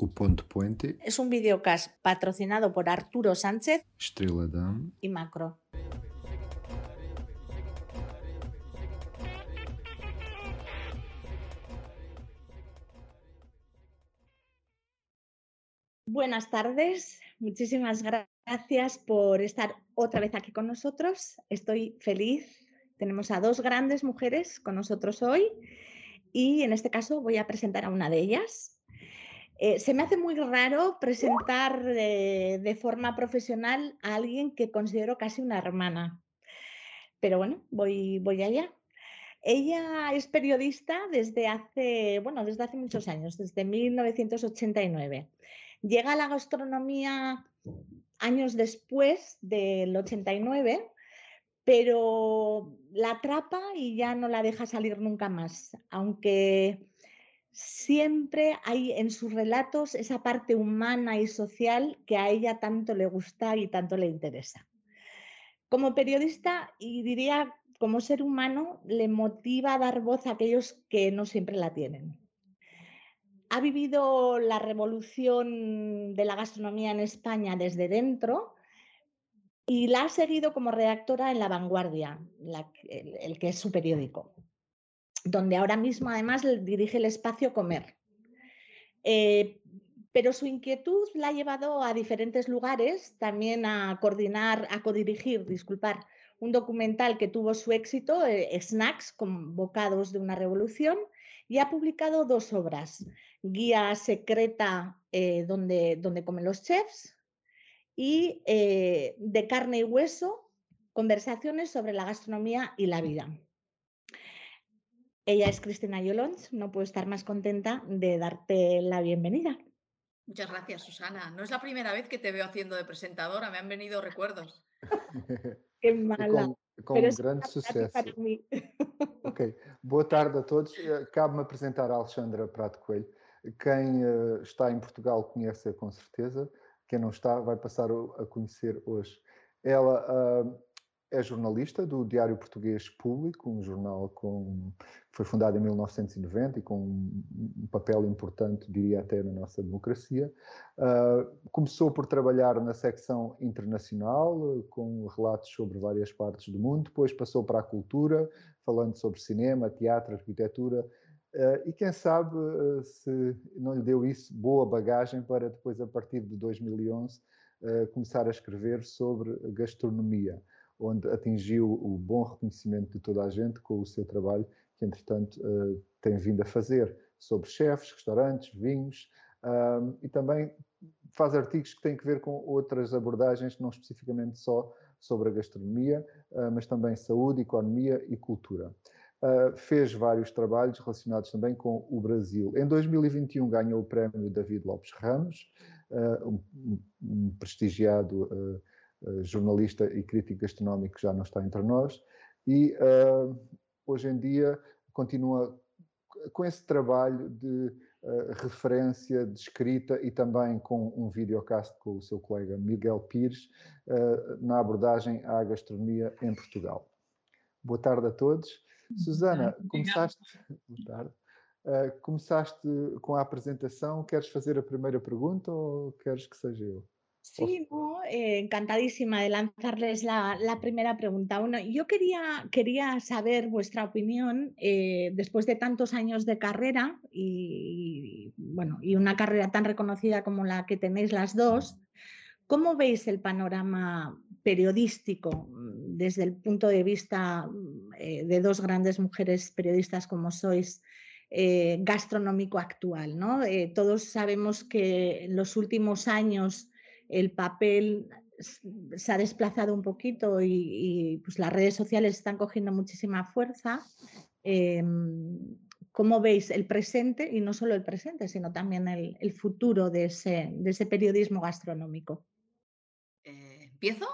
O Ponto Puente, Es un videocast patrocinado por Arturo Sánchez Damm, y Macro. Buenas tardes, muchísimas gracias por estar otra vez aquí con nosotros. Estoy feliz. Tenemos a dos grandes mujeres con nosotros hoy y en este caso voy a presentar a una de ellas. Eh, se me hace muy raro presentar eh, de forma profesional a alguien que considero casi una hermana. Pero bueno, voy, allá. Ella es periodista desde hace, bueno, desde hace muchos años, desde 1989. Llega a la gastronomía años después del 89, pero la atrapa y ya no la deja salir nunca más, aunque siempre hay en sus relatos esa parte humana y social que a ella tanto le gusta y tanto le interesa. Como periodista y diría como ser humano, le motiva a dar voz a aquellos que no siempre la tienen. Ha vivido la revolución de la gastronomía en España desde dentro y la ha seguido como redactora en La Vanguardia, el que es su periódico donde ahora mismo además dirige el espacio Comer. Eh, pero su inquietud la ha llevado a diferentes lugares, también a coordinar, a codirigir, disculpar, un documental que tuvo su éxito, eh, Snacks, convocados de una revolución, y ha publicado dos obras, Guía secreta eh, donde, donde comen los chefs y De carne y hueso, conversaciones sobre la gastronomía y la vida. Ella es Cristina Yolons, no puedo estar más contenta de darte la bienvenida. Muchas gracias, Susana. No es la primera vez que te veo haciendo de presentadora, me han venido recuerdos. Qué mala. com, com pero grande sucesso. Ok, boa tarde a todos. Eh, Cabe-me apresentar a Alexandra Prato Coelho. Quem eh, está em Portugal conhece-a com certeza, quem não está vai passar a conhecer hoje. Ela ah, é jornalista do Diário Português Público, um jornal com, que foi fundado em 1990 e com um, papel importante, diria até, na nossa democracia. Ah, começou por trabalhar na secção internacional, com relatos sobre várias partes do mundo, depois passou para a cultura, falando sobre cinema, teatro, arquitetura, eh, e quem sabe eh, se não lhe deu isso boa bagagem para depois, a partir de 2011, eh, começar a escrever sobre gastronomia, onde atingiu o bom reconhecimento de toda a gente com o seu trabalho, que entretanto eh, tem vindo a fazer sobre chefes, restaurantes, vinhos, ahm, e também faz artigos que têm que ver com outras abordagens, não especificamente só sobre a gastronomia, ah, mas também saúde, economia e cultura. Ah, fez vários trabalhos relacionados também com o Brasil. Em 2021 ganhou o prémio David Lopes Ramos, ah, um, um- um prestigiado jornalista e crítico gastronómico que já não está entre nós, e ah, hoje em dia continua com esse trabalho de eh, referência, de escrita e também com um videocast com o seu colega Miguel Pires eh, na abordagem à gastronomia em Portugal. Boa tarde a todos. Susana, começaste, tarde. Eh, começaste com a apresentação. Queres fazer a primeira pergunta ou queres que seja eu? Sí, eh, encantadísima de lanzarles la, primera pregunta. Yo quería, quería saber vuestra opinión eh, después de tantos años de carrera y, bueno, y una carrera tan reconocida como la que tenéis las dos. ¿Cómo veis el panorama periodístico mm, desde el punto de vista mm, eh, de dos grandes mujeres periodistas como sois, gastronómico actual? ¿no? Todos sabemos que en los últimos años el papel se ha desplazado un poquito y, y, pues las redes sociales están cogiendo muchísima fuerza. Em, ¿Cómo veis el presente y no solo el presente, sino también el, el futuro de ese, de ese periodismo gastronómico? Eh, ¿Empiezo?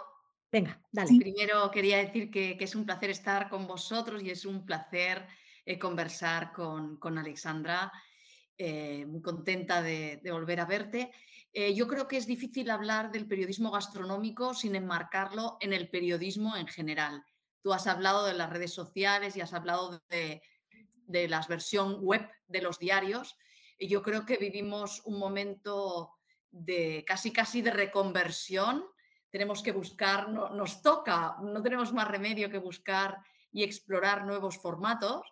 Venga, dale. Primero quería decir que, que es un placer estar con vosotros y es un placer eh, conversar con, con Alexandra. Eh, muy contenta de, de volver a verte. Eh, yo creo que es difícil hablar del periodismo gastronómico sin enmarcarlo en el periodismo en general. Tú has hablado de las redes sociales y has hablado de, de la versión web de los diarios. yo creo que vivimos un momento de casi casi de reconversión. Tenemos que buscar, nos toca, no tenemos más remedio que buscar y explorar nuevos formatos,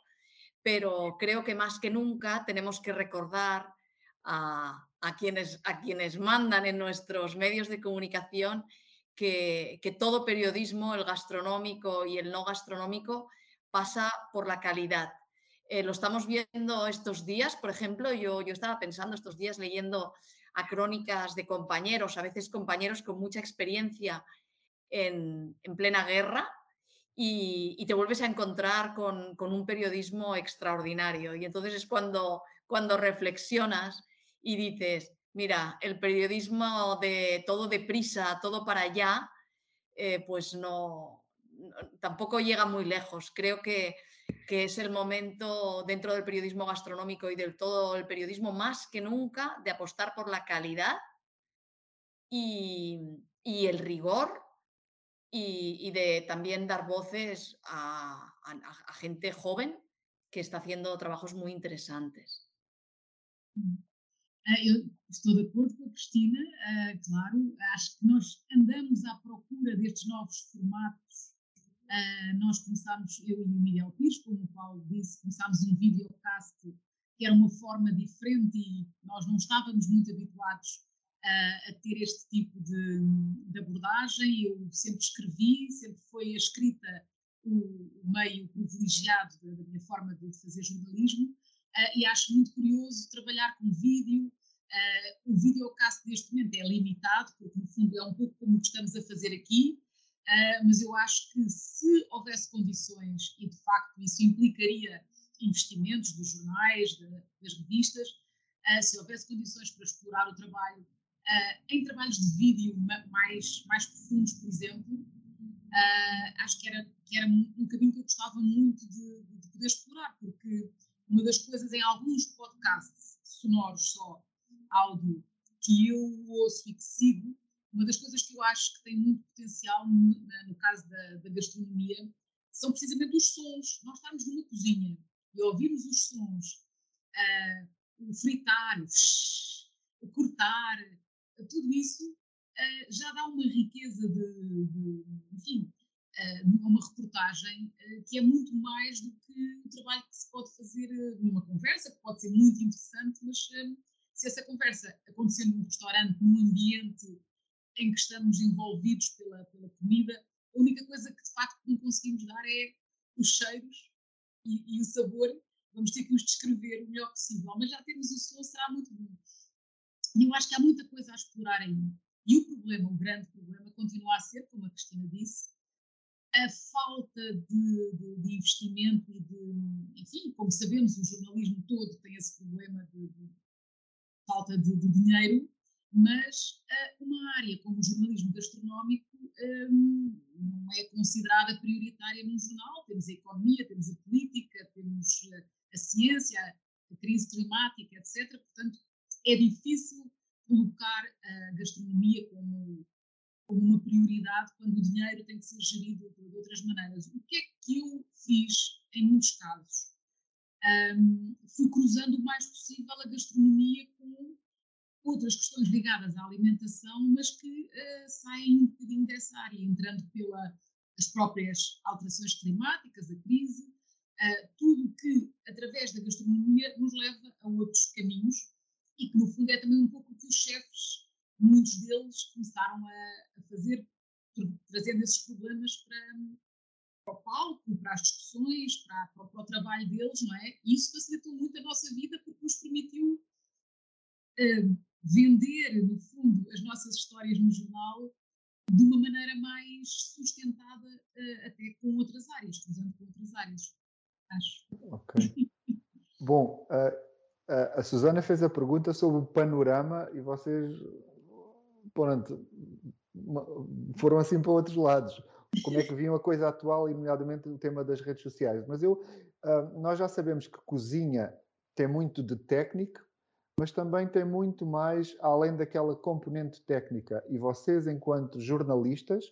pero creo que más que nunca tenemos que recordar a, quienes, a quienes mandan en nuestros medios de comunicación que, todo periodismo, el gastronómico y el no gastronómico, pasa por la calidad. Eh, lo estamos viendo estos días, por ejemplo, yo, yo estaba pensando estos días leyendo a crónicas de compañeros, a veces compañeros con mucha experiencia en, plena guerra, y, te vuelves a encontrar con, un periodismo extraordinario. Y entonces es cuando, cuando reflexionas y dices, mira, el periodismo de todo deprisa, todo para allá, eh, pues no, tampoco llega muy lejos. Creo que, que, es el momento dentro del periodismo gastronómico y del todo el periodismo más que nunca de apostar por la calidad y, y el rigor y, de también dar voces a, a, gente joven que está haciendo trabajos muy interesantes. Ah, eu estou de acordo com a Cristina, uh, claro, acho que nós andamos à procura destes novos formatos. Uh, nós começámos, eu e o Miguel Pires, como o Paulo disse, começámos um videocast que era uma forma diferente e nós não estávamos muito habituados uh, a ter este tipo de, de, abordagem. Eu sempre escrevi, sempre foi a escrita o, meio privilegiado da, minha forma de fazer jornalismo uh, e acho muito curioso trabalhar com vídeo. Uh, o videocast deste momento é limitado, porque no fundo é um pouco como o que estamos a fazer aqui, uh, mas eu acho que se houvesse condições, e de facto isso implicaria investimentos dos jornais, de, das revistas, uh, se houvesse condições para explorar o trabalho em trabalhos de vídeo mais, mais profundos, por exemplo, acho que era, que era um caminho que eu gostava muito de, de poder explorar, porque uma das coisas em alguns podcasts sonoros só, áudio, que eu ouço e que sigo, uma das coisas que eu acho que tem muito potencial no, no caso da, da, gastronomia são precisamente os sons. Nós estamos numa cozinha e ouvimos os sons, uh, o fritar, o, o cortar, tudo isso uh, já dá uma riqueza de, de enfim, numa reportagem uh, que é muito mais do que o trabalho que se pode fazer numa conversa, que pode ser muito interessante, mas se essa conversa acontecer num restaurante, num ambiente em que estamos envolvidos pela, pela comida, a única coisa que de facto não conseguimos dar é os cheiros e, e o sabor. Vamos ter que os descrever o melhor possível, mas já temos o som, será muito bom. E eu acho que há muita coisa a explorar ainda. E o problema, o grande problema, continua a ser, como a Cristina disse, a falta de, de, de, investimento e de, enfim, como sabemos, o jornalismo todo tem esse problema de, de falta de, dinheiro, mas uh, uma área como o jornalismo gastronómico um, não é considerada prioritária num jornal. Temos a economia, temos a política, temos a, a ciência, a crise climática, etc. Portanto, é difícil colocar a gastronomia como uma prioridade quando o dinheiro tem que ser gerido de, outras maneiras. O que é que eu fiz em muitos casos? Um, fui cruzando o mais possível a gastronomia com outras questões ligadas à alimentação, mas que uh, saem um bocadinho dessa área, entrando pelas próprias alterações climáticas, a crise, uh, tudo que, através da gastronomia, nos leva a outros caminhos e que, no fundo, é também um pouco o que os chefes muitos deles começaram a, a fazer, trazendo esses problemas para, para, o palco, para as discussões, para, para, para, o trabalho deles, não é? E isso facilitou muito a nossa vida porque nos permitiu uh, vender, no fundo, as nossas histórias no jornal de uma maneira mais sustentada uh, até com outras áreas, cruzando com outras áreas, acho. Ok. Bom, uh, a Susana fez a pergunta sobre o panorama e vocês pronto, foram assim para outros lados. Como é que viam a coisa atual, e nomeadamente o tema das redes sociais. Mas eu, uh, nós já sabemos que cozinha tem muito de técnico, mas também tem muito mais além daquela componente técnica. E vocês, enquanto jornalistas,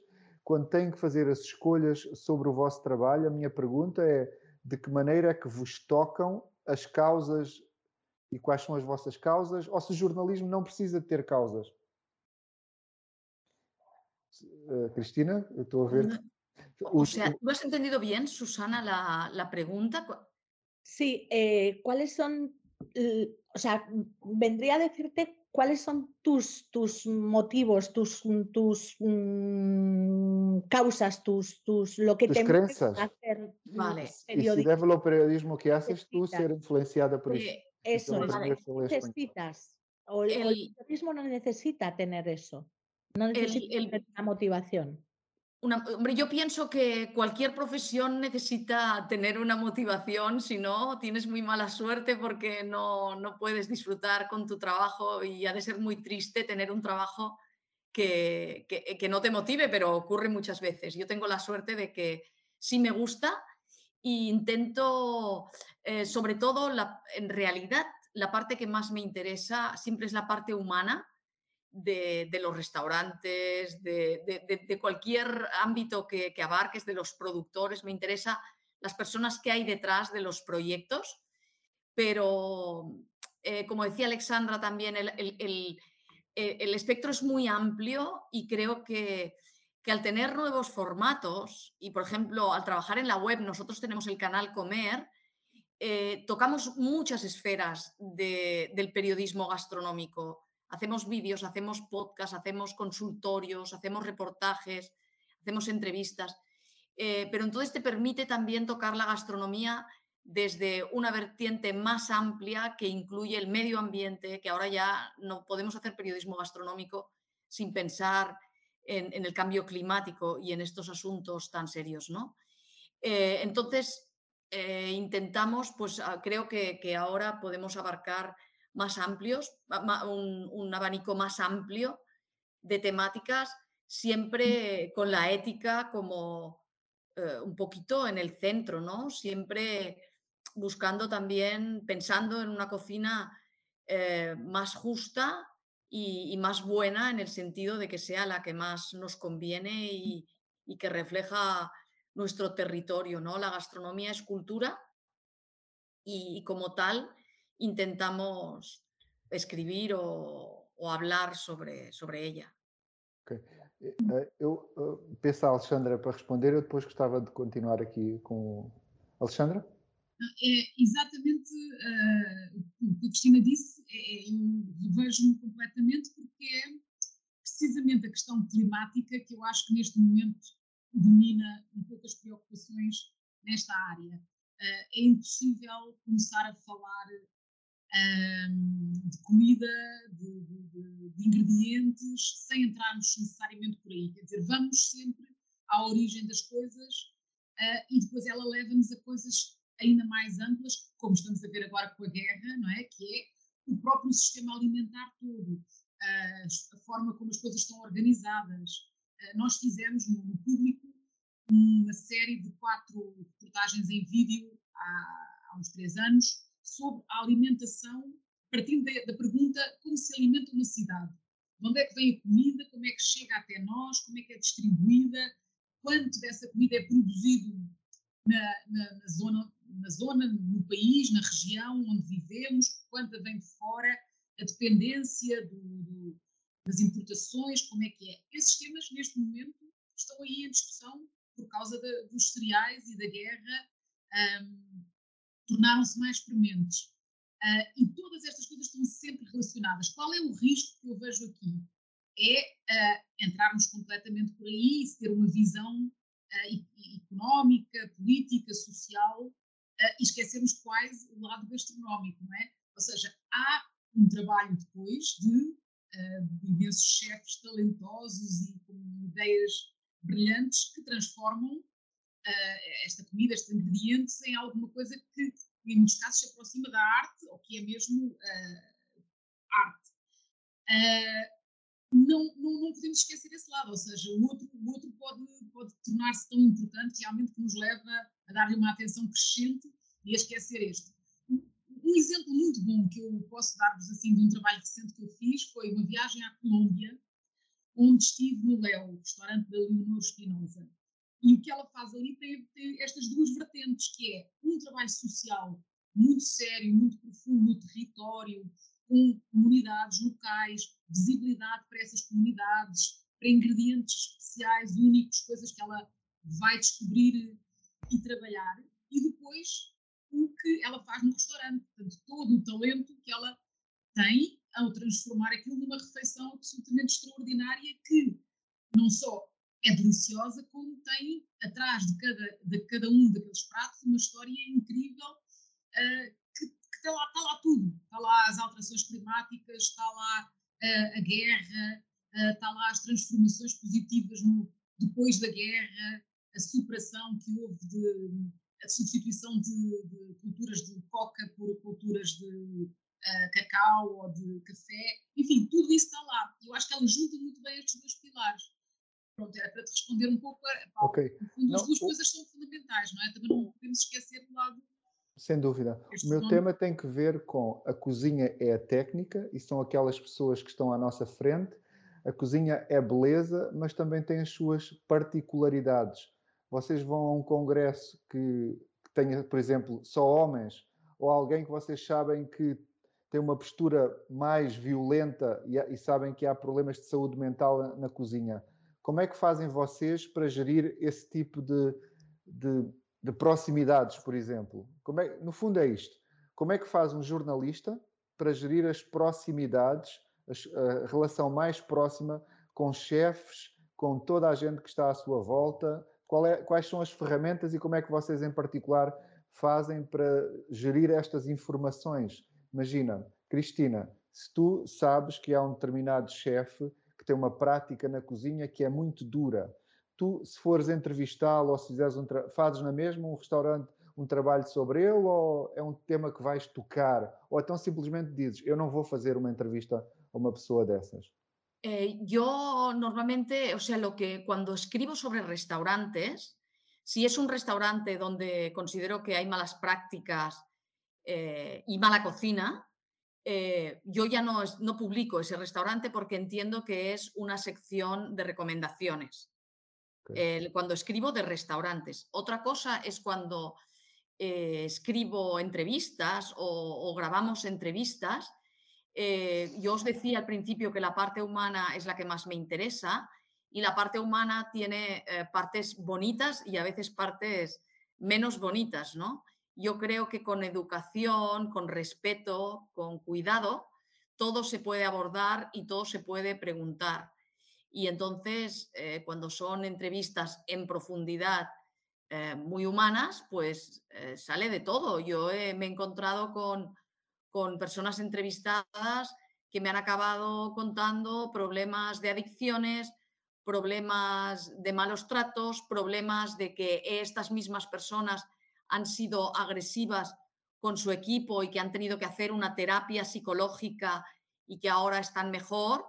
quando têm que fazer as escolhas sobre o vosso trabalho, a minha pergunta é de que maneira é que vos tocam as causas e quais são as vossas causas, ou se o jornalismo não precisa de ter causas. Uh, Cristina, estou a ver. O sea, ¿tú has entendido bien, Susana, la, la pregunta? Sí, eh, ¿cuáles son, o sea, vendría a decirte cuáles son tus, tus motivos, tus, tus mmm, causas, tus, tus, lo que tus te creencias. hacer vale. Y si lo periodismo que haces, tú ser influenciada por eh, eso. Eso, vale. necesitas. O el, el, el, periodismo no necesita tener eso. No necesita el, una motivación. Una, hombre, yo pienso que cualquier profesión necesita tener una motivación, si no, tienes muy mala suerte porque no, no, puedes disfrutar con tu trabajo y ha de ser muy triste tener un trabajo que, que, que no te motive, pero ocurre muchas veces. Yo tengo la suerte de que sí me gusta e intento, eh, sobre todo, la, en realidad, la parte que más me interesa siempre es la parte humana de, de los restaurantes, de, de, de, cualquier ámbito que, que, abarques, de los productores, me interesa las personas que hay detrás de los proyectos, pero eh, como decía Alexandra también, el, el, el, el, espectro es muy amplio y creo que, que al tener nuevos formatos y, por ejemplo, al trabajar en la web, nosotros tenemos el canal Comer, eh, tocamos muchas esferas del periodismo gastronómico hacemos vídeos, hacemos podcasts, hacemos consultorios, hacemos reportajes, hacemos entrevistas, eh, pero entonces te permite también tocar la gastronomía desde una vertiente más amplia que incluye el medio ambiente, que ahora ya no podemos hacer periodismo gastronómico sin pensar en, el cambio climático y en estos asuntos tan serios, ¿no? Eh, entonces, eh, intentamos, pues ah, creo que ahora podemos abarcar más amplios, un, un abanico más amplio de temáticas, siempre con la ética como eh, un poquito en el centro, ¿no? Siempre buscando también, pensando en una cocina eh, más justa y, y, más buena en el sentido de que sea la que más nos conviene y, y que refleja nuestro territorio, ¿no? La gastronomía es cultura y, y como tal intentamos escribir o, o hablar sobre, sobre ella. Okay. Eh, eu peço à Alexandra para responder, eu depois gostava de continuar aqui com. Alexandra? É exatamente uh, o que a Cristina disse, é, é eu vejo-me completamente porque é precisamente a questão climática que eu acho que neste momento domina um pouco as preocupações nesta área. Uh, é impossível começar a falar de comida, de, de, de, ingredientes, sem entrarmos necessariamente por aí. Quer dizer, vamos sempre à origem das coisas uh, e depois ela leva-nos a coisas ainda mais amplas, como estamos a ver agora com a guerra, não é? Que é o próprio sistema alimentar todo, uh, a forma como as coisas estão organizadas. Uh, nós fizemos no público uma série de quatro reportagens em vídeo há, há uns três anos sobre a alimentação, partindo da, da pergunta como se alimenta uma cidade. De onde é que vem a comida, como é que chega até nós, como é que é distribuída, quanto dessa comida é produzido na, na, na, zona, na zona, no país, na região onde vivemos, quanta vem de fora, a dependência do, do, das importações, como é que é. Esses temas, neste momento, estão aí em discussão por causa dos cereais e da guerra. Um, tornaram-se mais prementes. Uh, e todas estas coisas estão sempre relacionadas. Qual é o risco que eu vejo aqui? É uh, entrarmos completamente por aí e ter uma visão uh, económica, política, social e esquecermos quase o lado gastronómico, não é? Ou seja, há um trabalho depois de, de imensos chefes talentosos e com ideias brilhantes que transformam uh, esta comida, estes ingredientes, em alguma coisa que, em muitos casos, se aproxima da arte, ou que é mesmo uh, arte. Uh, não, não, não, podemos esquecer esse lado, ou seja, o outro, o outro pode, pode tornar-se tão importante realmente que nos leva a dar-lhe uma atenção crescente e a esquecer este. Um exemplo muito bom que eu posso dar-vos assim de um trabalho recente que eu fiz foi uma viagem à Colômbia, onde estive no Léo, restaurante da Leonor Espinosa. E o que ela faz ali tem, tem, estas duas vertentes, que é um trabalho social muito sério, muito profundo no território, com comunidades locais, visibilidade para essas comunidades, para ingredientes especiais, únicos, coisas que ela vai descobrir e trabalhar. E depois o que ela faz no restaurante, portanto, todo o talento que ela tem ao transformar aquilo numa refeição absolutamente extraordinária que não só é deliciosa, como tem atrás de cada, de cada um daqueles pratos uma história incrível uh, que, que está, lá, está, lá, tudo. Está lá as alterações climáticas, está lá uh, a guerra, uh, está lá as transformações positivas no, depois da guerra, a superação que houve de a substituição de, de culturas de coca por culturas de cacau ou de café, enfim, tudo isso está lá. Eu acho que ela junta muito bem estes dois pilares. Pronto, para te responder um pouco. A, ok. No as duas o... coisas são fundamentais, não é? Também não podemos esquecer do lado. Sem dúvida. o meu nome... tema tem que ver com a cozinha é a técnica e são aquelas pessoas que estão à nossa frente. A cozinha é beleza, mas também tem as suas particularidades. Vocês vão a um congresso que, que tenha, por exemplo, só homens, ou alguém que vocês sabem que tem uma postura mais violenta e, e sabem que há problemas de saúde mental na, na cozinha como é que fazem vocês para gerir esse tipo de, de, de proximidades, por exemplo? É, no fundo é isto. Como é que faz um jornalista para gerir as proximidades, a relação mais próxima com chefes, com toda a gente que está à sua volta? É, quais são as ferramentas e como é que vocês, em particular, fazem para gerir estas informações? Imagina, Cristina, se tu sabes que há um determinado chefe tem uma prática na cozinha que é muito dura. Tu, se fores entrevistá-lo ou se fizeres um fazes na mesma um restaurante, um trabalho sobre ele ou é um tema que vais tocar? Ou então simplesmente dizes, eu não vou fazer uma entrevista a uma pessoa dessas? Eh, yo normalmente, o sea, lo que cuando escribo sobre restaurantes, si es un restaurante donde considero que hay malas prácticas eh, y mala cocina, Eh, yo ya no, no publico ese restaurante porque entiendo que es una sección de recomendaciones. cuando escribo de restaurantes. Otra cosa es cuando eh, escribo entrevistas o, grabamos entrevistas. Eh, yo os decía al principio que la parte humana es la que más me interesa y la parte humana tiene partes bonitas y a veces partes menos bonitas, ¿no? Yo creo que con educación, con respeto, con cuidado, todo se puede abordar y todo se puede preguntar. Y entonces, eh, cuando son entrevistas en profundidad eh, muy humanas, pues eh, sale de todo. Yo me he encontrado con, con personas entrevistadas que me han acabado contando problemas de adicciones, problemas de malos tratos, problemas de que estas mismas personas han sido agresivas con su equipo y que han tenido que hacer una terapia psicológica y que ahora están mejor,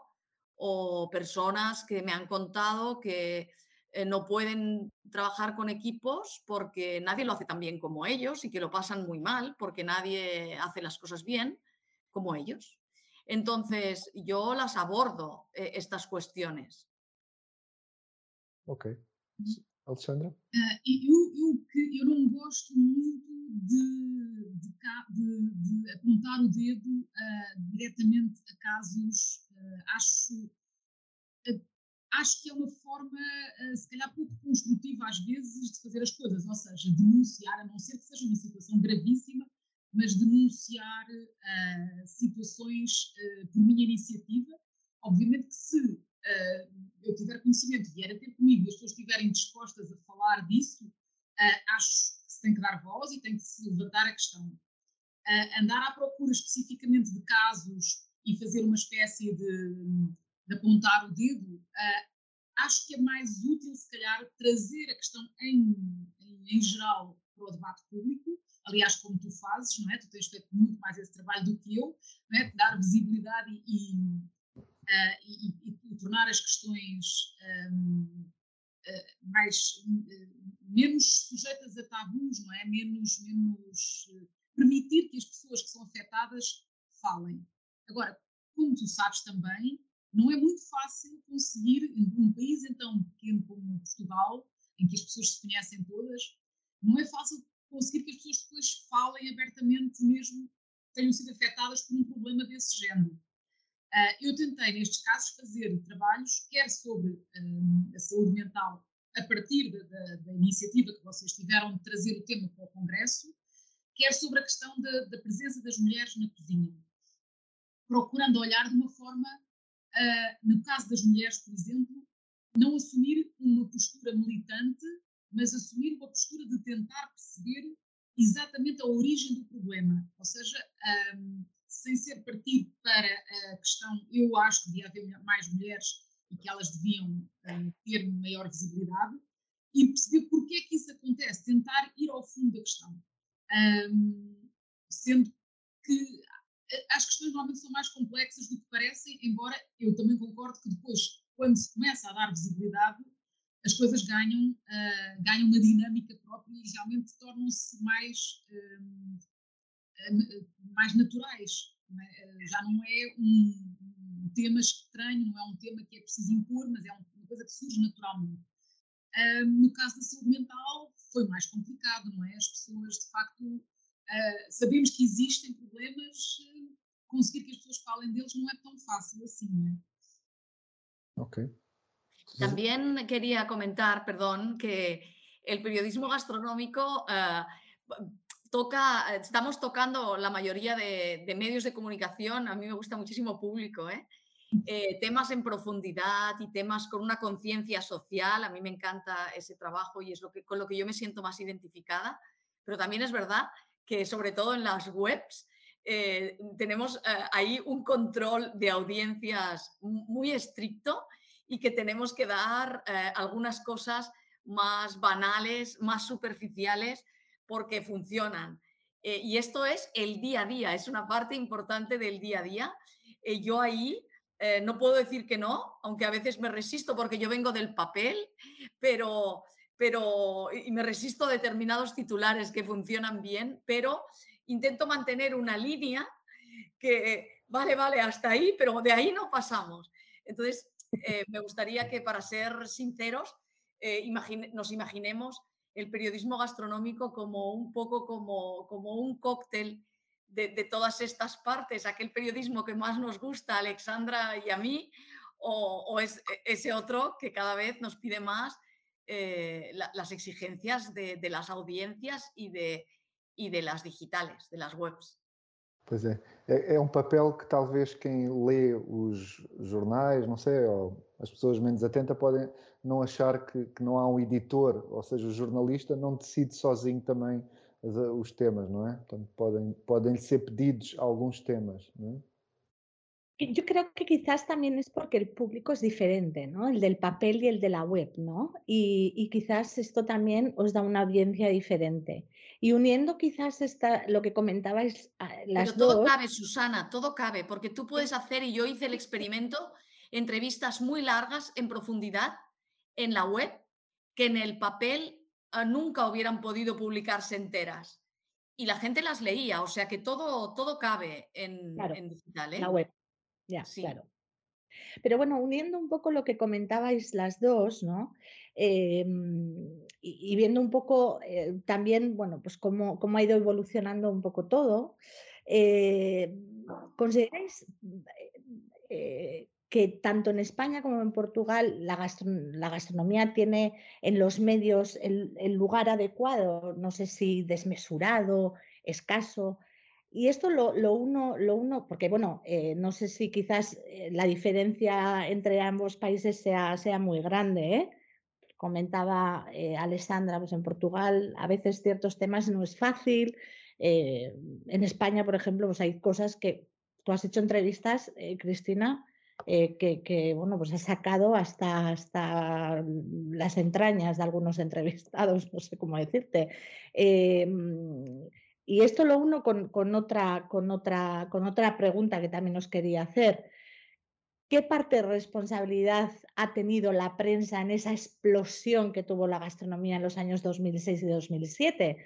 o personas que me han contado que eh, no pueden trabajar con equipos porque nadie lo hace tan bien como ellos y que lo pasan muy mal porque nadie hace las cosas bien como ellos. Entonces, yo las abordo eh, estas cuestiones. Ok. Alexandra? Uh, eu, eu, eu não gosto muito de, de, de, de apontar o dedo uh, diretamente a casos. Uh, acho, acho que é uma forma, se calhar, pouco construtiva às vezes de fazer as coisas, ou seja, denunciar, a não ser que seja uma situação gravíssima, mas denunciar situações por minha iniciativa. Obviamente que se uh, eu tiver conhecimento, vier a ter comigo e as pessoas estiverem dispostas a falar disso, uh, acho que se tem que dar voz e tem que se levantar a questão. Uh, andar à procura especificamente de casos e fazer uma espécie de, de apontar o dedo, acho que é mais útil, se calhar, trazer a questão em, em, em, geral para o debate público. Aliás, como tu fazes, não é? Tu tens feito muito mais esse trabalho do que eu, não é? dar visibilidade e, uh, e, e, e, tornar as questões um, uh, eh, mais, uh, menos sujeitas a tabus, não é? Menos, menos permitir que as pessoas que são afetadas falem. Agora, como tu sabes também, não é muito fácil conseguir, em um país então pequeno como Portugal, em que as pessoas se conhecem todas, não é fácil conseguir que as pessoas depois falem abertamente, mesmo tenham sido afetadas por um problema desse género. Uh, eu tentei, nestes casos, fazer trabalhos, quer sobre um, a saúde mental, a partir da, da, da, iniciativa que vocês tiveram de trazer o tema para o Congresso, quer sobre a questão da, da presença das mulheres na cozinha, procurando olhar de uma forma, uh, no caso das mulheres, por exemplo, não assumir uma postura militante, mas assumir uma postura de tentar perceber exatamente a origem do problema, ou seja, um, sem ser partido para a questão, eu acho que devia haver mais mulheres e que elas deviam um, ter maior visibilidade, e perceber porque é que isso acontece, tentar ir ao fundo da questão. Um, sendo que as questões normalmente são mais complexas do que parecem, embora eu também concordo que depois, quando se começa a dar visibilidade, as coisas ganham, uh, ganham uma dinâmica própria e realmente tornam-se mais, uh, mais naturais. Não é? Já não é um, um, tema estranho, não é um tema que é preciso impor, mas é uma coisa que surge naturalmente. Uh, no caso da saúde mental, foi mais complicado, não é? As pessoas, de facto, sabemos que existem problemas, conseguir que as pessoas falem deles não é tão fácil assim, não é? Ok. También quería comentar, perdón, que el periodismo gastronómico eh, toca, estamos tocando la mayoría de, medios de comunicación, a mí me gusta muchísimo público, ¿eh? Eh, temas en profundidad y temas con una conciencia social, a mí me encanta ese trabajo y es lo que, con lo que yo me siento más identificada, pero también es verdad que sobre todo en las webs tenemos ahí un control de audiencias muy estricto y que tenemos que dar eh, algunas cosas más banales, más superficiales, porque funcionan. Eh, y esto es el día a día, es una parte importante del día a día. Eh, yo ahí no puedo decir que no, aunque a veces me resisto porque yo vengo del papel, pero, pero y me resisto a determinados titulares que funcionan bien, pero intento mantener una línea que, vale, vale, hasta ahí, pero de ahí no pasamos. Entonces, eh, me gustaría que para ser sinceros eh, nos imaginemos el periodismo gastronómico como un poco como, como un cóctel de, todas estas partes, aquel periodismo que más nos gusta a Alexandra y a mí, o, es e, ese otro que cada vez nos pide más eh, las exigencias de, las audiencias y de, y de las digitales, de las webs. Pois é. é. é. um papel que talvez quem lê os jornais, não sei, ou as pessoas menos atentas podem não achar que, que não há um editor, ou seja, o jornalista não decide sozinho também os temas, não é? Portanto, podem, podem ser pedidos alguns temas, não é? Yo creo que quizás también es porque el público es diferente, ¿no? El del papel y el de la web, ¿no? Y, quizás esto también os da una audiencia diferente. Y uniendo quizás esta, lo que comentabais ah, las Pero todo cabe, Susana, todo cabe, porque tú puedes hacer, y yo hice el experimento, entrevistas muy largas en profundidad en la web, que en el papel ah, nunca hubieran podido publicarse enteras. Y la gente las leía, o sea que todo, todo cabe en, en digital. ¿eh? La web. Ya, claro. Pero bueno, uniendo un poco lo que comentabais las dos, ¿no? Em, y, viendo un poco eh, también, bueno, pues cómo, cómo, ha ido evolucionando un poco todo, eh, ¿consideráis eh, que tanto en España como en Portugal la, gastronomía tiene en los medios el, lugar adecuado? No sé si desmesurado, escaso. Y esto lo, uno, lo uno, porque bueno, eh, no sé si quizás eh, la diferencia entre ambos países sea, sea muy grande. ¿eh? Comentaba Alessandra, pues en Portugal a veces ciertos temas no es fácil. en España, por ejemplo, pues hay cosas que tú has hecho entrevistas, Cristina, que, bueno, pues has sacado hasta, hasta las entrañas de algunos entrevistados, no sé cómo decirte. Y esto lo uno con, otra, con, otra, con otra pregunta que también os quería hacer. ¿Qué parte de responsabilidad ha tenido la prensa en esa explosión que tuvo la gastronomía en los años 2006 y 2007?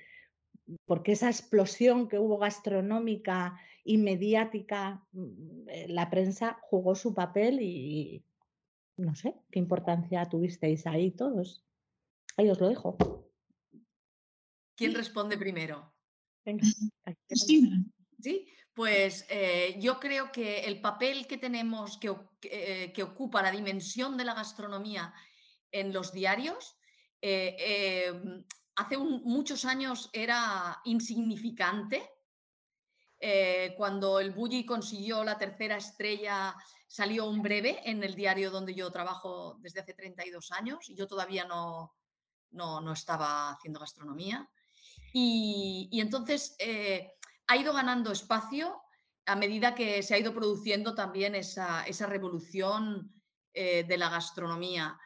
Porque esa explosión que hubo gastronómica y mediática, mm, eh, la prensa jugó su papel y no sé, ¿qué importancia tuvisteis ahí todos? Ahí os lo dejo. ¿Quién responde primero? Cristina. Sí, pues eh, yo creo que el papel que tenemos, que, eh, que, ocupa la dimensión de la gastronomía en los diarios, eh, hace muchos años era insignificante. cuando el Bulli consiguió la tercera estrella, salió un breve en el diario donde yo trabajo desde hace 32 años y yo todavía no, no, no estaba haciendo gastronomía. Y, entonces eh, ha ido ganando espacio a medida que se ha ido produciendo también esa, revolución eh, de la gastronomía.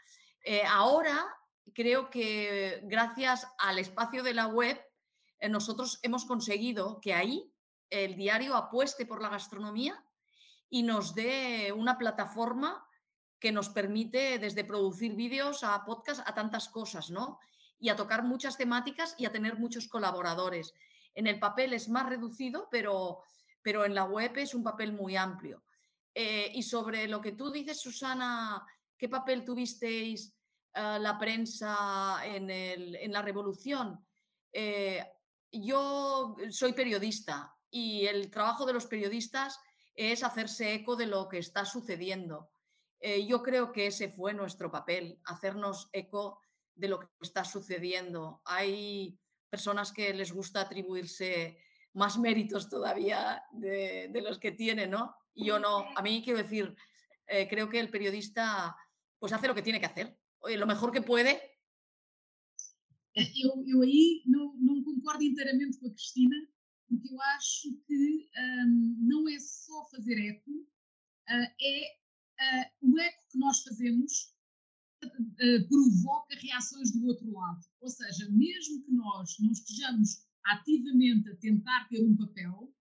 Eh, ahora creo que gracias al espacio de la web, nosotros hemos conseguido que ahí el diario apueste por la gastronomía y nos dé una plataforma que nos permite desde producir vídeos a podcast a tantas cosas, ¿no? y a tocar muchas temáticas y a tener muchos colaboradores. En el papel es más reducido, pero, pero en la web es un papel muy amplio. Eh, y sobre lo que tú dices, Susana, ¿qué papel tuvisteis eh, la prensa en, la revolución? Eh, yo soy periodista y el trabajo de los periodistas es hacerse eco de lo que está sucediendo. yo creo que ese fue nuestro papel, hacernos eco de lo que está sucediendo. Hay personas que les gusta atribuirse más méritos todavía de, los que tienen, ¿no? Yo no, a mí quiero decir, eh, creo que el periodista pues hace lo que tiene que hacer, lo mejor que puede. Eu, eu aí não, não concordo inteiramente com a Cristina, porque eu acho que um, não é só fazer eco, uh, é uh, o eco que nós fazemos uh, provoca reações do outro lado. Ou seja, mesmo que nós não estejamos ativamente a tentar ter um papel,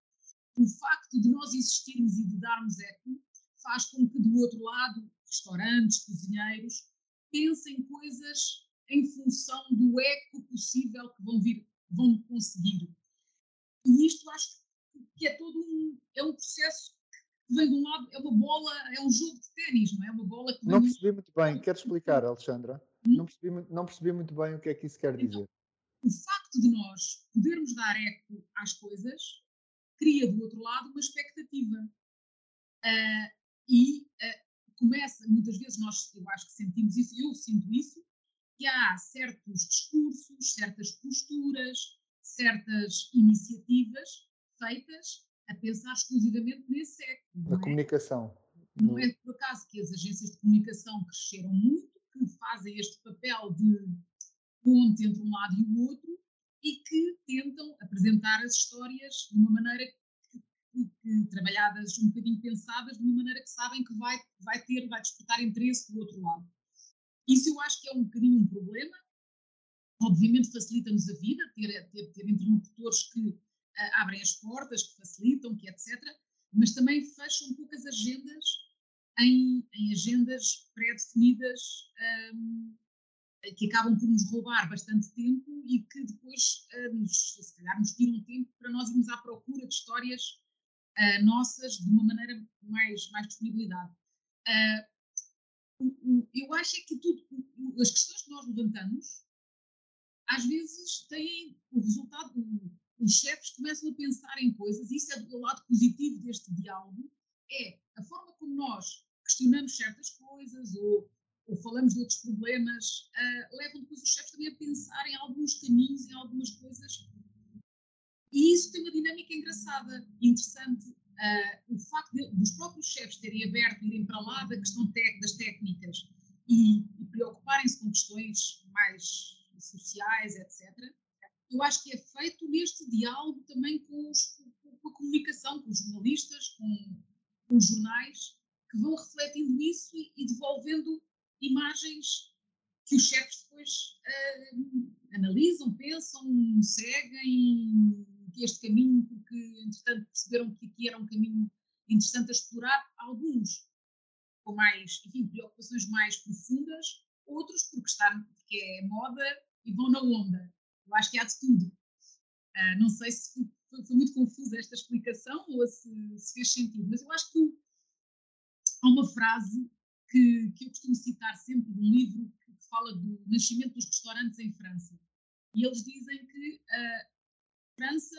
o facto de nós existirmos e de darmos eco faz com que do outro lado, restaurantes, cozinheiros, pensem coisas em função do eco possível que vão vir, vão conseguir. E isto acho que é todo um, é um processo vem de um lado, é uma bola, é um jogo de ténis, não é? Uma bola que Não percebi muito bem, quero explicar, Alexandra? Hum? Não, percebi, não percebi muito bem o que é que isso quer então, dizer. o facto de nós podermos dar eco às coisas cria do outro lado uma expectativa. Uh, e uh, começa, muitas vezes nós, eu acho que sentimos isso, eu sinto isso, que há certos discursos, certas posturas, certas iniciativas feitas a pensar exclusivamente nesse século. Na é? comunicação. Não é por acaso que as agências de comunicação cresceram muito, que fazem este papel de ponte entre um lado e o outro e que tentam apresentar as histórias de uma maneira trabalhadas, um bocadinho pensadas, de uma maneira que sabem que vai, vai ter, vai despertar interesse do outro lado. Isso eu acho que é um bocadinho um problema. Obviamente facilita-nos a vida, ter, ter, ter interlocutores que abrem as portas, que facilitam, que etc., mas também fecham um pouco as agendas em, em agendas pré-definidas um, que acabam por nos roubar bastante tempo e que depois, uh, nos, se calhar, nos tiram tempo para nós irmos à procura de histórias uh, nossas de uma maneira mais, mais disponibilidade. Uh, eu acho é que tudo, as questões que nós levantamos às vezes têm o resultado, os chefes começam a pensar em coisas, e isso é do lado positivo deste diálogo, é a forma como nós questionamos certas coisas ou, ou falamos de outros problemas, uh, levam depois os chefes também a pensar em alguns caminhos, em algumas coisas. E isso tem uma dinâmica engraçada, interessante. Uh, o facto de, dos próprios chefes terem aberto, irem para lá da questão das técnicas e, e preocuparem-se com questões mais sociais, etc., eu acho que é feito neste diálogo também com, os, com a comunicação, com os jornalistas, com, com, os jornais, que vão refletindo isso e, e devolvendo imagens que os chefes depois uh, analisam, pensam, seguem este caminho, porque entretanto perceberam que aqui era um caminho interessante a explorar, alguns com mais, enfim, preocupações mais profundas, outros porque, está, porque é moda e vão na onda. Eu acho que há de tudo. Uh, não sei se foi, foi, muito confusa esta explicação ou se, se, fez sentido, mas eu acho que há uma frase que, que eu costumo citar sempre de um livro que, fala do nascimento dos restaurantes em França. e eles dizem que a França,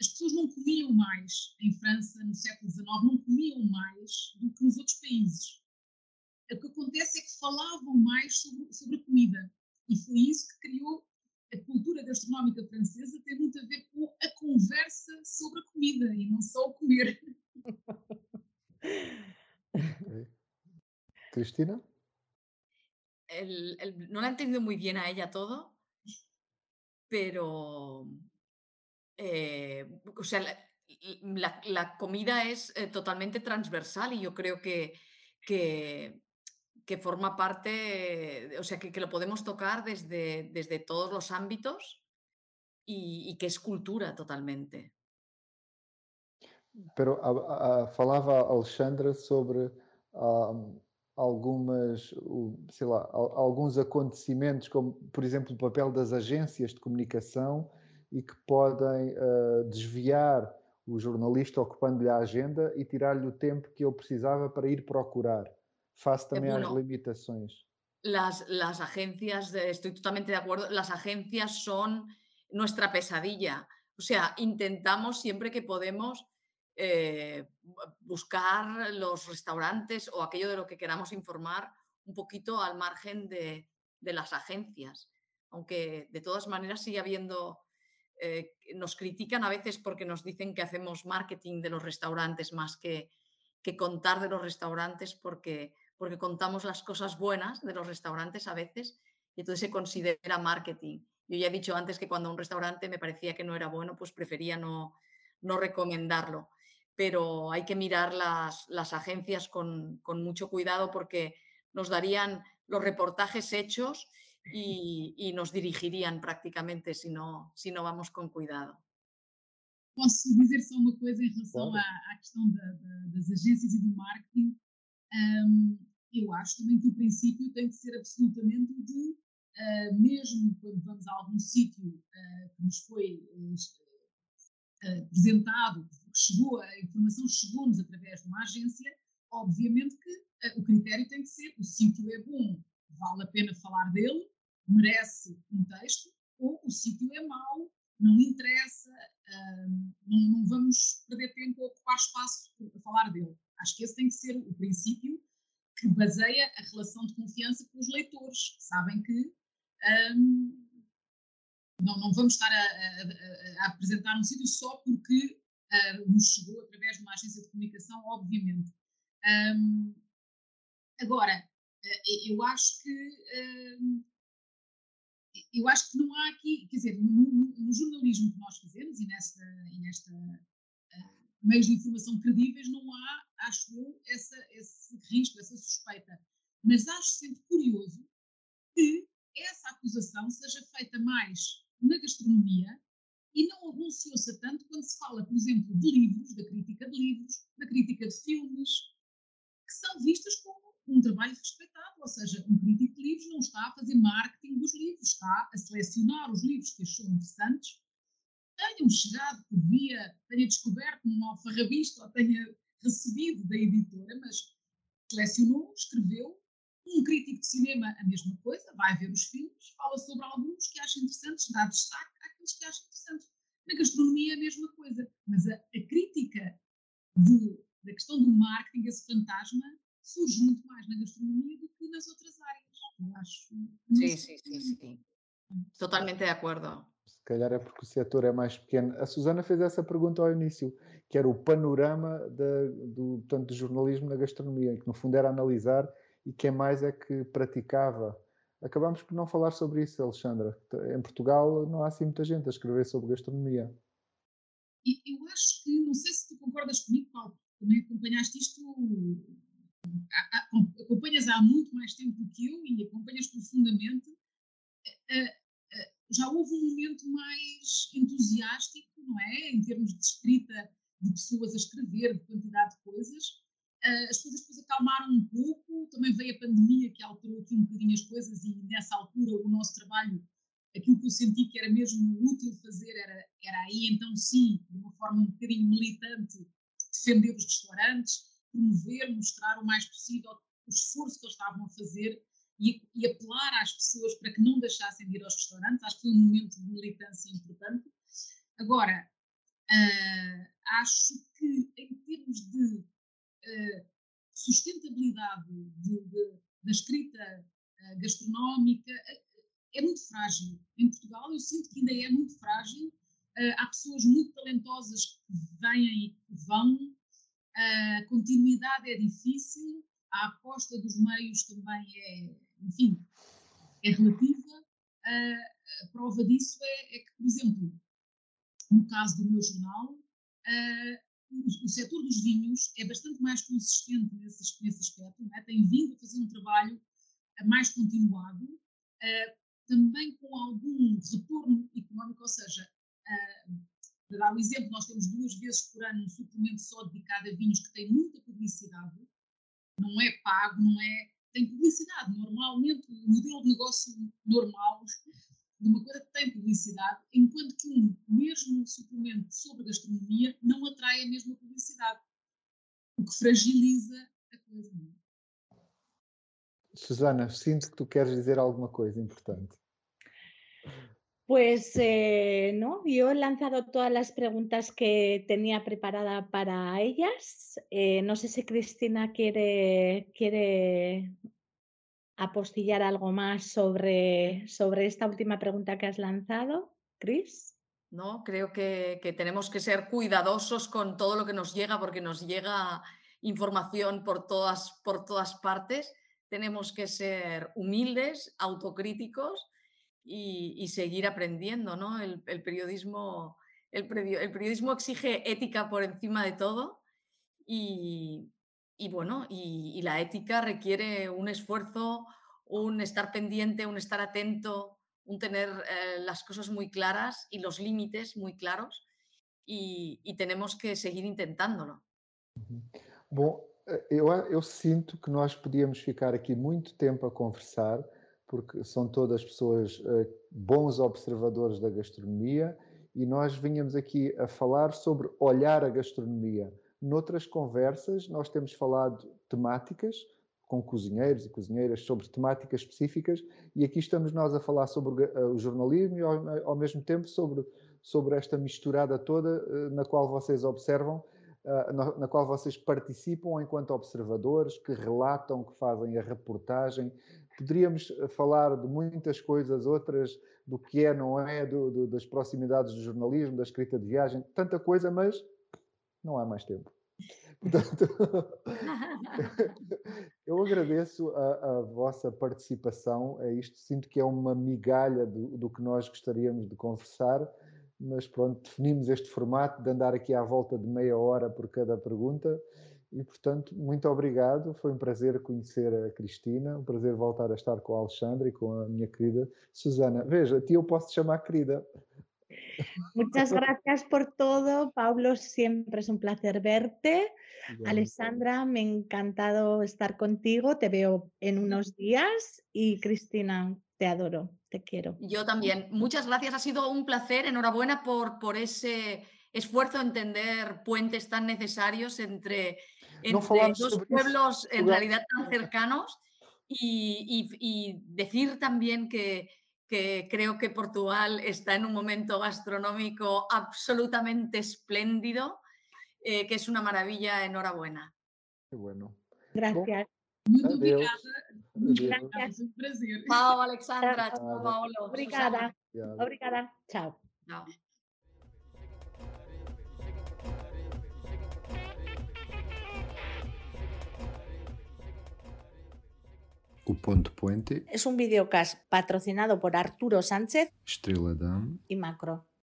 as pessoas não comiam mais em França no século XIX, não comiam mais do que nos outros países. O que acontece é que falavam mais sobre, sobre a comida. E foi isso que criou a cultura gastronómica francesa, tem muito a ver com a conversa sobre a comida e não só o comer. Cristina? El, el, no la he entendido muy bien a ella todo, pero, eh, o sea, la, la, la comida es eh, totalmente transversal y yo creo que, que, que forma parte, o sea, que, que, lo podemos tocar desde, desde todos los ámbitos y, y que es cultura totalmente. Pero a, a, falava Alexandra sobre um, algumas, sei lá, alguns acontecimentos, como por exemplo o papel das agências de comunicação e que podem uh, desviar o jornalista ocupando-lhe a agenda e tirar-lhe o tempo que ele precisava para ir procurar, face também bueno, às limitações. Las, las agencias, estoy totalmente de acuerdo, las agencias son nuestra pesadilla. O sea, intentamos siempre que podemos eh, buscar los restaurantes o aquello de lo que queramos informar un poquito al margen de, de las agencias. Aunque de todas maneras sigue habiendo, eh, nos critican a veces porque nos dicen que hacemos marketing de los restaurantes más que, que contar de los restaurantes porque, porque contamos las cosas buenas de los restaurantes a veces y entonces se considera marketing. Yo ya he dicho antes que cuando un restaurante me parecía que no era bueno, pues prefería no, no recomendarlo pero hay que mirar las, las agencias con, con, mucho cuidado porque nos darían los reportajes hechos y, y nos dirigirían prácticamente si no, si no vamos com cuidado. Posso dizer só uma coisa em relação à, à, questão da, da, das agências e do marketing? Um, eu acho também que o princípio tem que ser absolutamente de, uh, mesmo quando vamos a algum sítio uh, que nos foi uh, apresentado, que chegou, a informação chegou-nos através de uma agência, obviamente que o critério tem que ser o sítio é bom, vale a pena falar dele, merece um texto, ou o sítio é mau, não interessa, uh, não, não, vamos perder tempo a ocupar espaço a falar dele. Acho que esse tem que ser o princípio que baseia a relação de confiança com os leitores, que sabem que um, não, não vamos estar a, a, a apresentar um sítio só porque uh, nos chegou através de uma agência de comunicação, obviamente. Um, agora, uh, eu acho que eu acho que não há aqui, quer dizer, no, no, jornalismo que nós fazemos e nesta, e nesta meios de informação credíveis, não há, acho eu, essa, esse risco, essa suspeita. Mas acho sempre curioso que essa acusação seja feita mais na gastronomia e não, não se ouça tanto quando se fala, por exemplo, de livros, da crítica de livros, da crítica de filmes, que são vistas como um trabalho respeitado, ou seja, um crítico de livros não está a fazer marketing dos livros, está a selecionar os livros que achou interessantes, tenham chegado por via, tenha descoberto num alfarrabista ou tenha recebido da editora, mas selecionou, escreveu um crítico de cinema, a mesma coisa, vai ver os filmes, fala sobre alguns que acha interessantes, dá destaque àqueles que acha interessantes. Na gastronomia, a mesma coisa. Mas a, a crítica de, da questão do marketing, esse fantasma, surge muito mais na gastronomia do que nas outras áreas. Eu acho. Sim, sim, sim, sim. Totalmente de acordo. Se calhar é porque o setor é mais pequeno. A Susana fez essa pergunta ao início, que era o panorama da, do, portanto, do jornalismo na gastronomia, que no fundo era analisar e quem mais é que praticava. Acabamos por não falar sobre isso, Alexandra. Em Portugal não há assim muita gente a escrever sobre gastronomia. Eu acho que, não sei se tu concordas comigo, Paulo, também acompanhaste isto, acompanhas há muito mais tempo do que eu e acompanhas profundamente. Já houve um momento mais entusiástico, não é? Em termos de escrita de pessoas a escrever, de quantidade de coisas as coisas depois acalmaram um pouco, também veio a pandemia que alterou aqui um bocadinho as coisas e nessa altura o nosso trabalho, aquilo que eu senti que era mesmo útil fazer era, era aí então sim, de uma forma um bocadinho militante, defender os restaurantes, promover, mostrar o mais possível o esforço que eles estavam a fazer e, e, apelar às pessoas para que não deixassem de ir aos restaurantes. Acho que foi um momento de militância importante. Agora, uh, acho que em termos de uh, sustentabilidade de, de, da escrita uh, gastronómica, é muito frágil. Em Portugal, eu sinto que ainda é muito frágil. há pessoas muito talentosas que vêm e que vão. A continuidade é difícil. A aposta dos meios também é, enfim, é relativa. a prova disso é, é que, por exemplo, no caso do meu jornal, o, o setor dos vinhos é bastante mais consistente nesse, nesse aspecto, é? tem vindo a fazer um trabalho mais continuado, uh, também com algum retorno económico, ou seja, uh, para dar um exemplo, nós temos duas vezes por ano um suplemento só dedicado a vinhos que tem muita publicidade, não é pago, não é. tem publicidade. Normalmente, o modelo de negócio normal de uma coisa que tem publicidade, enquanto que um mesmo suplemento sobre gastronomia não atrai a mesma publicidade, o que fragiliza a coisa. Susana, sinto que tu queres dizer alguma coisa importante. Pues eh, no, yo he lanzado todas las preguntas que tenía preparada para ellas. Eh, no sé si Cristina quiere, apostillar algo más sobre, sobre esta última pregunta que has lanzado, Cris. No, creo que, tenemos que ser cuidadosos con todo lo que nos llega porque nos llega información por todas, por todas partes. Tenemos que ser humildes, autocríticos y, seguir aprendiendo. ¿no? El, periodismo, el, periodismo exige ética por encima de todo y, bueno, y, la ética requiere un esfuerzo, un estar pendiente, un estar atento, un tener eh, las cosas muy claras y los límites muy claros y, tenemos que seguir intentándolo. Bom, eh, eu, eu sinto que nós podíamos ficar aqui muito tempo a conversar, porque são todas pessoas uh, bons observadores da gastronomia e nós vinhamos aqui a falar sobre olhar a gastronomia Noutras conversas, nós temos falado temáticas com cozinheiros e cozinheiras sobre temáticas específicas e aqui estamos nós a falar sobre o jornalismo e ao, mesmo tempo sobre, sobre esta misturada toda eh, na qual vocês observam, eh, na qual vocês participam enquanto observadores, que relatam, que fazem a reportagem. Poderíamos eh, falar de muitas coisas, outras do que é, não é, do, do, das proximidades do jornalismo, da escrita de viagem, tanta coisa, mas não há mais tempo. Portanto, eu agradeço a, a, vossa participação a isto. Sinto que é uma migalha do, do, que nós gostaríamos de conversar, mas pronto, definimos este formato de andar aqui à volta de meia hora por cada pergunta. E, portanto, muito obrigado. Foi um prazer conhecer a Cristina, um prazer voltar a estar com a Alexandra e com a minha querida Susana. Veja, a ti eu posso te chamar querida. Muchas gracias por todo, Pablo. Siempre es un placer verte. Alessandra, me ha encantado estar contigo. Te veo en unos días. Y Cristina, te adoro, te quiero. Yo también. Muchas gracias. Ha sido un placer. Enhorabuena por, por ese esfuerzo a entender puentes tan necesarios entre, dos pueblos en realidad tan cercanos. y decir también que, que creo que Portugal está en un momento gastronómico absolutamente espléndido, eh, que es una maravilla. Enhorabuena. Qué bueno. Gracias. Muito obrigada. Chao, Alexandra. Chao, Paolo. Obrigada. Obrigada. Chao. Chao. Puente es un videocast patrocinado por Arturo Sánchez, Damm y Macro.